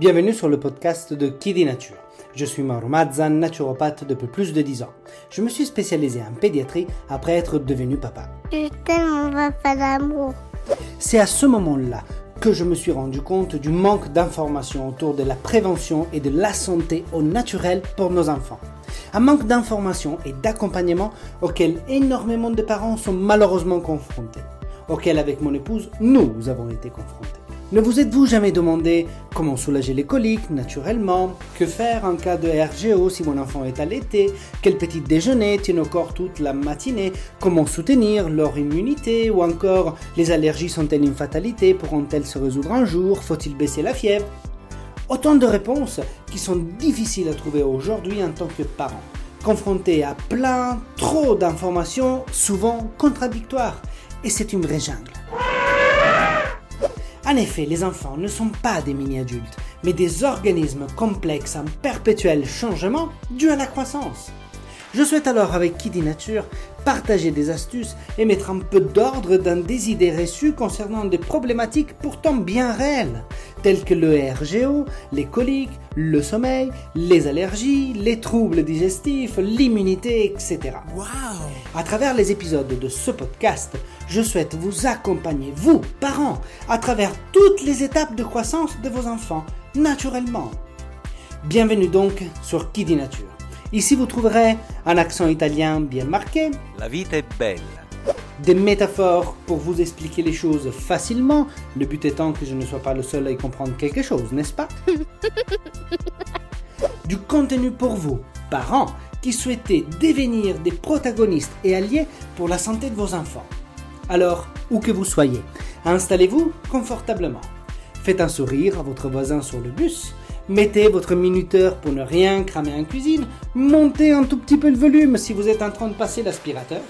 Bienvenue sur le podcast de Kidi Nature. Je suis Mauro Mazzan, naturopathe depuis plus de 10 ans. Je me suis spécialisé en pédiatrie après être devenu papa. Je t'aime, mon papa d'amour. C'est à ce moment-là que je me suis rendu compte du manque d'informations autour de la prévention et de la santé au naturel pour nos enfants. Un manque d'informations et d'accompagnement auquel énormément de parents sont malheureusement confrontés, auquel avec mon épouse nous avons été confrontés. Ne vous êtes-vous jamais demandé comment soulager les coliques naturellement? Que faire en cas de RGO si mon enfant est allaité? Quel petit déjeuner tient au corps toute la matinée? Comment soutenir leur immunité? Ou encore, les allergies sont-elles une fatalité? Pourront-elles se résoudre un jour? Faut-il baisser la fièvre? Autant de réponses qui sont difficiles à trouver aujourd'hui en tant que parent, confrontés à plein, trop d'informations, souvent contradictoires. Et c'est une vraie jungle. En effet, les enfants ne sont pas des mini-adultes, mais des organismes complexes en perpétuel changement dû à la croissance. Je souhaite alors avec Kiddy Nature partager des astuces et mettre un peu d'ordre dans des idées reçues concernant des problématiques pourtant bien réelles, telles que le RGO, les coliques, le sommeil, les allergies, les troubles digestifs, l'immunité, etc. Wow À travers les épisodes de ce podcast, je souhaite vous accompagner, vous, parents, à travers toutes les étapes de croissance de vos enfants, naturellement. Bienvenue donc sur Kiddy Nature. Ici, vous trouverez un accent italien bien marqué, La vita è bella. des métaphores pour vous expliquer les choses facilement, le but étant que je ne sois pas le seul à y comprendre quelque chose, n'est-ce pas? Du contenu pour vous, parents, qui souhaitez devenir des protagonistes et alliés pour la santé de vos enfants. Alors, où que vous soyez, installez-vous confortablement. Faites un sourire à votre voisin sur le bus. Mettez votre minuteur pour ne rien cramer en cuisine. Montez un tout petit peu le volume si vous êtes en train de passer l'aspirateur.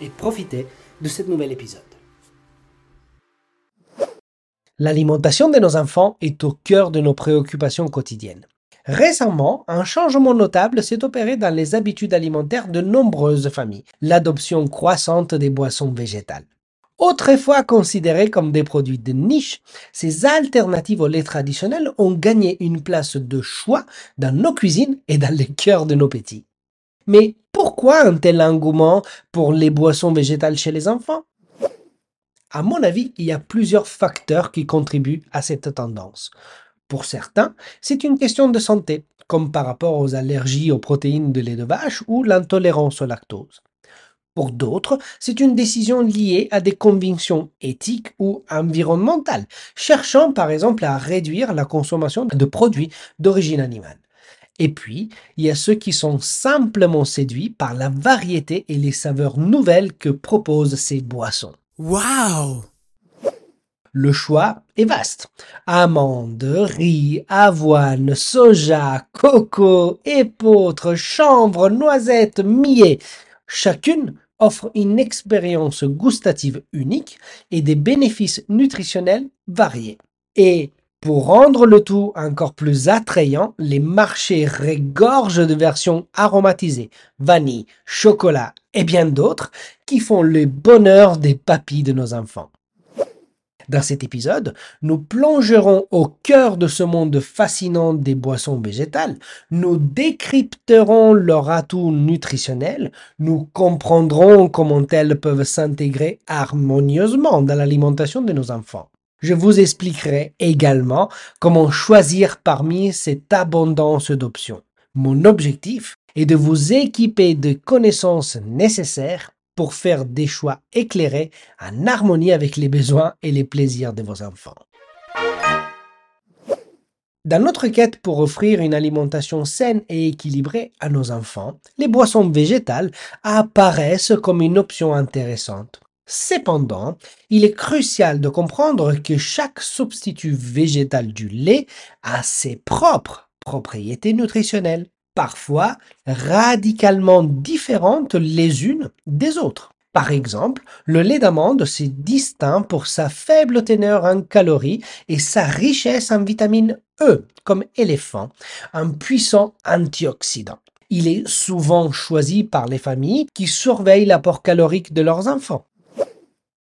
Et profitez de ce nouvel épisode. L'alimentation de nos enfants est au cœur de nos préoccupations quotidiennes. Récemment, un changement notable s'est opéré dans les habitudes alimentaires de nombreuses familles, l'adoption croissante des boissons végétales. Autrefois considérées comme des produits de niche, ces alternatives au lait traditionnel ont gagné une place de choix dans nos cuisines et dans les cœurs de nos petits. Mais pourquoi un tel engouement pour les boissons végétales chez les enfants? À mon avis, il y a plusieurs facteurs qui contribuent à cette tendance. Pour certains, c'est une question de santé, comme par rapport aux allergies aux protéines de lait de vache ou l'intolérance au lactose. Pour d'autres, c'est une décision liée à des convictions éthiques ou environnementales, cherchant par exemple à réduire la consommation de produits d'origine animale. Et puis, il y a ceux qui sont simplement séduits par la variété et les saveurs nouvelles que proposent ces boissons. Wow Le choix est vaste. Amandes, riz, avoine, soja, coco, épeautre, chanvre, noisettes, millet. Chacune offre une expérience gustative unique et des bénéfices nutritionnels variés. Et pour rendre le tout encore plus attrayant, les marchés regorgent de versions aromatisées, vanille, chocolat et bien d'autres qui font le bonheur des papilles de nos enfants. Dans cet épisode, nous plongerons au cœur de ce monde fascinant des boissons végétales, nous décrypterons leurs atouts nutritionnels, nous comprendrons comment elles peuvent s'intégrer harmonieusement dans l'alimentation de nos enfants. Je vous expliquerai également comment choisir parmi cette abondance d'options. Mon objectif est de vous équiper de connaissances nécessaires pour faire des choix éclairés en harmonie avec les besoins et les plaisirs de vos enfants. Dans notre quête pour offrir une alimentation saine et équilibrée à nos enfants, les boissons végétales apparaissent comme une option intéressante. Cependant, il est crucial de comprendre que chaque substitut végétal du lait a ses propres propriétés nutritionnelles parfois radicalement différentes les unes des autres. Par exemple, le lait d'amande se distingue pour sa faible teneur en calories et sa richesse en vitamine E, comme éléphant, un puissant antioxydant. Il est souvent choisi par les familles qui surveillent l'apport calorique de leurs enfants.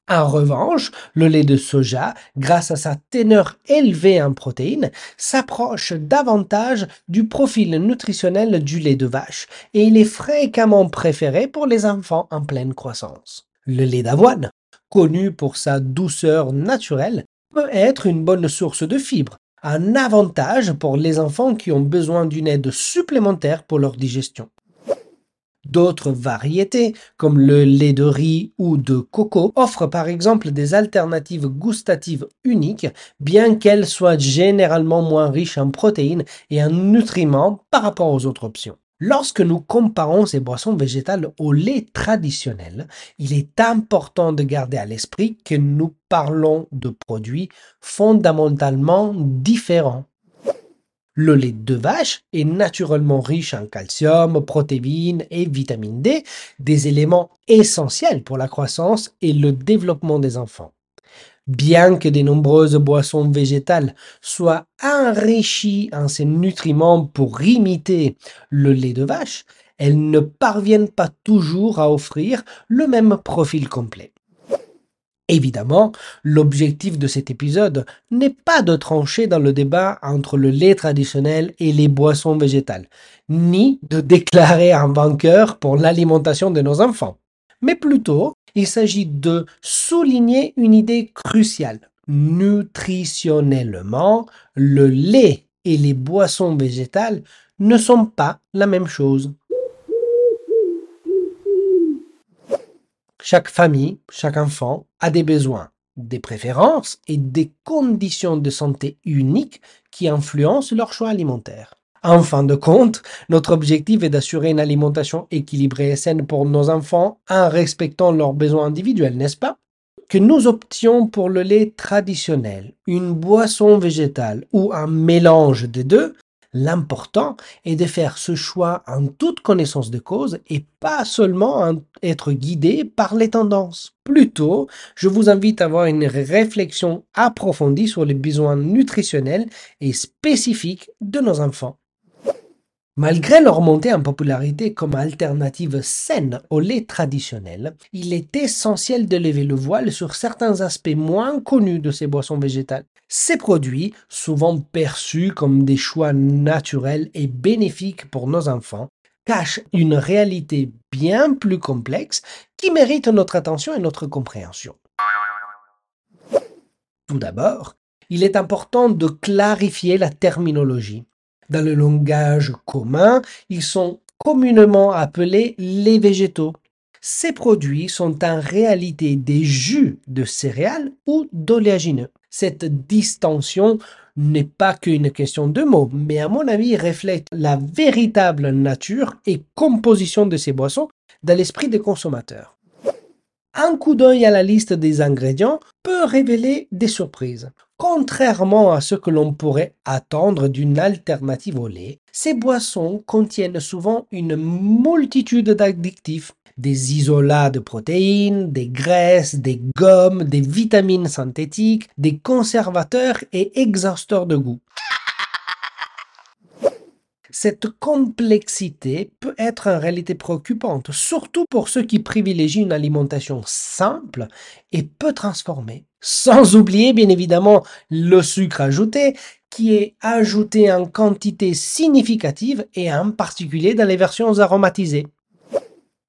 En revanche, le lait de soja, grâce à sa teneur élevée en protéines, s'approche davantage du profil nutritionnel du lait de vache et il est fréquemment préféré pour les enfants en pleine croissance. Le lait d'avoine, connu pour sa douceur naturelle, peut être une bonne source de fibres, un avantage pour les enfants qui ont besoin d'une aide supplémentaire pour leur digestion. D'autres variétés, comme le lait de riz ou de coco, offrent par exemple des alternatives gustatives uniques, bien qu'elles soient généralement moins riches en protéines et en nutriments par rapport aux autres options. Lorsque nous comparons ces boissons végétales au lait traditionnel, il est important de garder à l'esprit que nous parlons de produits fondamentalement différents. Le lait de vache est naturellement riche en calcium, protéines et vitamine D, des éléments essentiels pour la croissance et le développement des enfants. Bien que de nombreuses boissons végétales soient enrichies en ces nutriments pour imiter le lait de vache, elles ne parviennent pas toujours à offrir le même profil complet. Évidemment, l'objectif de cet épisode n'est pas de trancher dans le débat entre le lait traditionnel et les boissons végétales, ni de déclarer un vainqueur pour l'alimentation de nos enfants, mais plutôt il s'agit de souligner une idée cruciale. Nutritionnellement, le lait et les boissons végétales ne sont pas la même chose. Chaque famille, chaque enfant a des besoins, des préférences et des conditions de santé uniques qui influencent leur choix alimentaire. En fin de compte, notre objectif est d'assurer une alimentation équilibrée et saine pour nos enfants en respectant leurs besoins individuels, n'est-ce pas? Que nous options pour le lait traditionnel, une boisson végétale ou un mélange des deux, L'important est de faire ce choix en toute connaissance de cause et pas seulement être guidé par les tendances. Plutôt, je vous invite à avoir une réflexion approfondie sur les besoins nutritionnels et spécifiques de nos enfants. Malgré leur montée en popularité comme alternative saine au lait traditionnel, il est essentiel de lever le voile sur certains aspects moins connus de ces boissons végétales. Ces produits, souvent perçus comme des choix naturels et bénéfiques pour nos enfants, cachent une réalité bien plus complexe qui mérite notre attention et notre compréhension. Tout d'abord, il est important de clarifier la terminologie. Dans le langage commun, ils sont communément appelés les végétaux. Ces produits sont en réalité des jus de céréales ou d'oléagineux. Cette distinction n'est pas qu'une question de mots, mais à mon avis reflète la véritable nature et composition de ces boissons dans l'esprit des consommateurs. Un coup d'œil à la liste des ingrédients peut révéler des surprises. Contrairement à ce que l'on pourrait attendre d'une alternative au lait, ces boissons contiennent souvent une multitude d'additifs, des isolats de protéines, des graisses, des gommes, des vitamines synthétiques, des conservateurs et exhausteurs de goût. Cette complexité peut être en réalité préoccupante, surtout pour ceux qui privilégient une alimentation simple et peu transformée. Sans oublier bien évidemment le sucre ajouté qui est ajouté en quantité significative et en particulier dans les versions aromatisées.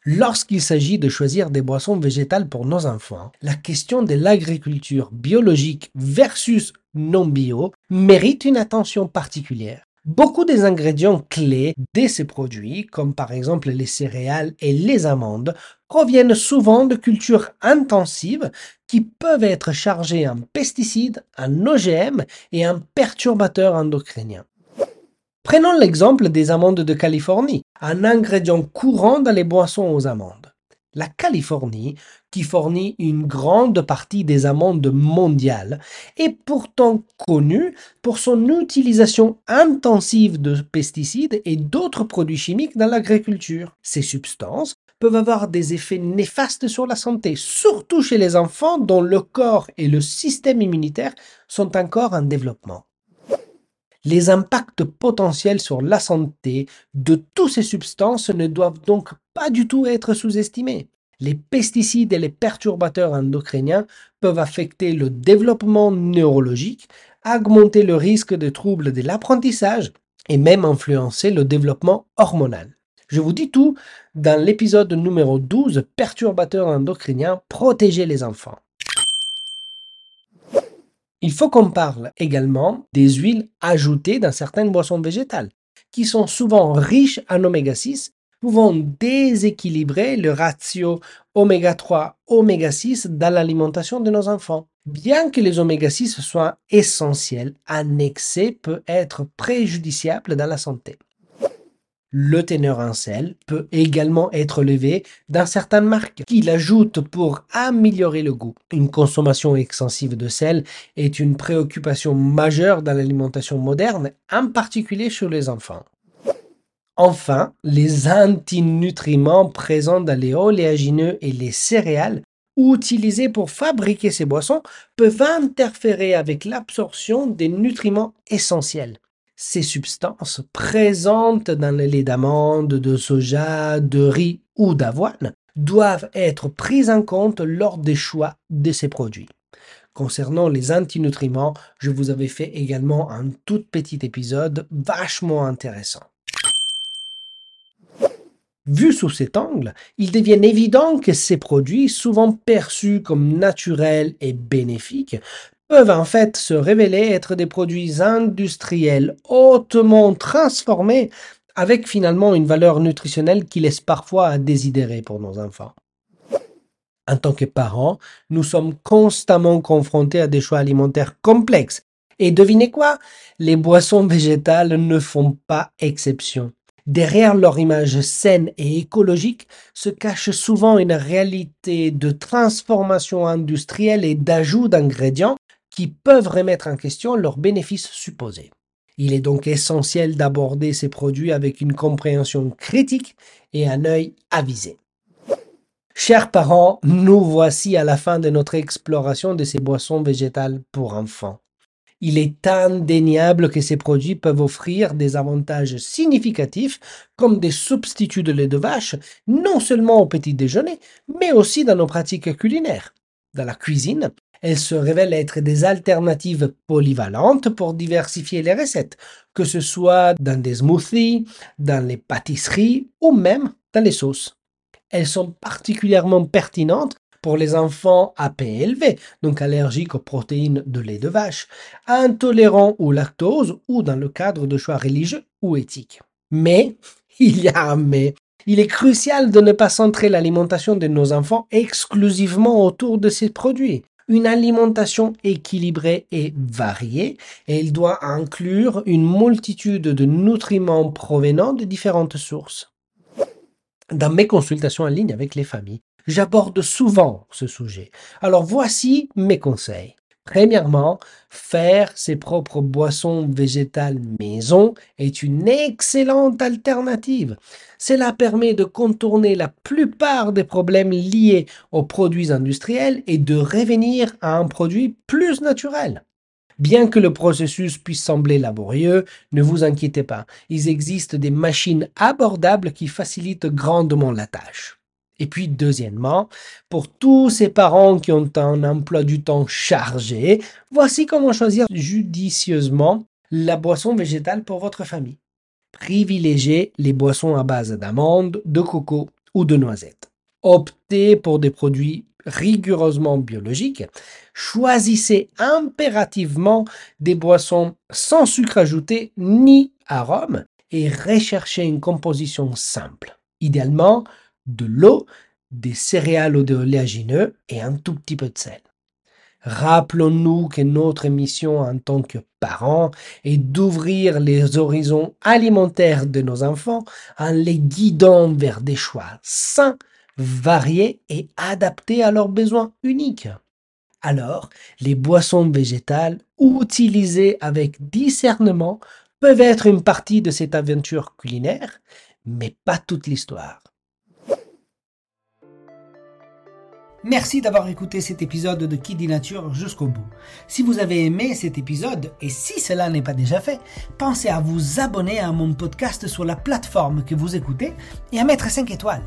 Lorsqu'il s'agit de choisir des boissons végétales pour nos enfants, la question de l'agriculture biologique versus non bio mérite une attention particulière. Beaucoup des ingrédients clés de ces produits, comme par exemple les céréales et les amandes, proviennent souvent de cultures intensives qui peuvent être chargées en pesticides, en OGM et en perturbateurs endocriniens. Prenons l'exemple des amandes de Californie, un ingrédient courant dans les boissons aux amandes. La Californie, qui fournit une grande partie des amandes mondiales, est pourtant connue pour son utilisation intensive de pesticides et d'autres produits chimiques dans l'agriculture. Ces substances peuvent avoir des effets néfastes sur la santé, surtout chez les enfants dont le corps et le système immunitaire sont encore en développement. Les impacts potentiels sur la santé de toutes ces substances ne doivent donc pas du tout être sous-estimés. Les pesticides et les perturbateurs endocriniens peuvent affecter le développement neurologique, augmenter le risque de troubles de l'apprentissage et même influencer le développement hormonal. Je vous dis tout dans l'épisode numéro 12, perturbateurs endocriniens, protéger les enfants. Il faut qu'on parle également des huiles ajoutées dans certaines boissons végétales, qui sont souvent riches en oméga 6, pouvant déséquilibrer le ratio oméga 3 oméga 6 dans l'alimentation de nos enfants. Bien que les oméga 6 soient essentiels, un excès peut être préjudiciable dans la santé. Le teneur en sel peut également être levé dans certaines marques qui l'ajoutent pour améliorer le goût. Une consommation excessive de sel est une préoccupation majeure dans l'alimentation moderne, en particulier chez les enfants. Enfin, les antinutriments présents dans les oléagineux et les céréales utilisés pour fabriquer ces boissons peuvent interférer avec l'absorption des nutriments essentiels ces substances présentes dans le lait d'amande, de soja, de riz ou d'avoine doivent être prises en compte lors des choix de ces produits. Concernant les antinutriments, je vous avais fait également un tout petit épisode vachement intéressant. Vu sous cet angle, il devient évident que ces produits, souvent perçus comme naturels et bénéfiques, peuvent en fait se révéler être des produits industriels hautement transformés avec finalement une valeur nutritionnelle qui laisse parfois à désidérer pour nos enfants. En tant que parents, nous sommes constamment confrontés à des choix alimentaires complexes. Et devinez quoi? Les boissons végétales ne font pas exception. Derrière leur image saine et écologique se cache souvent une réalité de transformation industrielle et d'ajout d'ingrédients qui peuvent remettre en question leurs bénéfices supposés. Il est donc essentiel d'aborder ces produits avec une compréhension critique et un œil avisé. Chers parents, nous voici à la fin de notre exploration de ces boissons végétales pour enfants. Il est indéniable que ces produits peuvent offrir des avantages significatifs comme des substituts de lait de vache, non seulement au petit déjeuner, mais aussi dans nos pratiques culinaires. Dans la cuisine, elles se révèlent être des alternatives polyvalentes pour diversifier les recettes, que ce soit dans des smoothies, dans les pâtisseries ou même dans les sauces. Elles sont particulièrement pertinentes pour les enfants APLV, donc allergiques aux protéines de lait de vache, intolérants au lactose ou dans le cadre de choix religieux ou éthiques. Mais, il y a un mais, il est crucial de ne pas centrer l'alimentation de nos enfants exclusivement autour de ces produits une alimentation équilibrée et variée, et il doit inclure une multitude de nutriments provenant de différentes sources. Dans mes consultations en ligne avec les familles, j'aborde souvent ce sujet. Alors voici mes conseils. Premièrement, faire ses propres boissons végétales maison est une excellente alternative. Cela permet de contourner la plupart des problèmes liés aux produits industriels et de revenir à un produit plus naturel. Bien que le processus puisse sembler laborieux, ne vous inquiétez pas, il existe des machines abordables qui facilitent grandement la tâche. Et puis, deuxièmement, pour tous ces parents qui ont un emploi du temps chargé, voici comment choisir judicieusement la boisson végétale pour votre famille. Privilégiez les boissons à base d'amandes, de coco ou de noisettes. Optez pour des produits rigoureusement biologiques. Choisissez impérativement des boissons sans sucre ajouté ni arôme et recherchez une composition simple. Idéalement, de l'eau, des céréales ou des oléagineux et un tout petit peu de sel. Rappelons-nous que notre mission en tant que parents est d'ouvrir les horizons alimentaires de nos enfants en les guidant vers des choix sains, variés et adaptés à leurs besoins uniques. Alors, les boissons végétales utilisées avec discernement peuvent être une partie de cette aventure culinaire, mais pas toute l'histoire. Merci d'avoir écouté cet épisode de Qui dit Nature jusqu'au bout. Si vous avez aimé cet épisode, et si cela n'est pas déjà fait, pensez à vous abonner à mon podcast sur la plateforme que vous écoutez et à mettre 5 étoiles.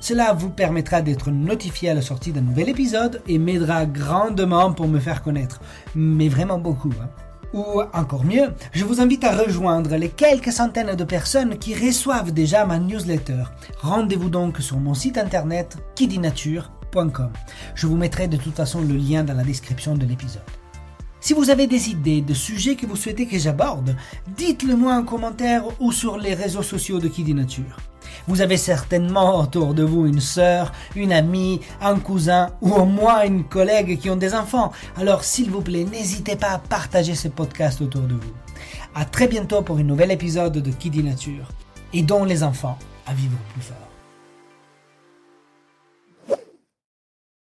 Cela vous permettra d'être notifié à la sortie d'un nouvel épisode et m'aidera grandement pour me faire connaître. Mais vraiment beaucoup. Hein. Ou encore mieux, je vous invite à rejoindre les quelques centaines de personnes qui reçoivent déjà ma newsletter. Rendez-vous donc sur mon site internet Je vous mettrai de toute façon le lien dans la description de l'épisode. Si vous avez des idées de sujets que vous souhaitez que j'aborde, dites-le moi en commentaire ou sur les réseaux sociaux de Kidinature. Vous avez certainement autour de vous une sœur, une amie, un cousin ou au moins une collègue qui ont des enfants. Alors s'il vous plaît, n'hésitez pas à partager ce podcast autour de vous. À très bientôt pour un nouvel épisode de dit Nature. Aidons les enfants à vivre plus fort.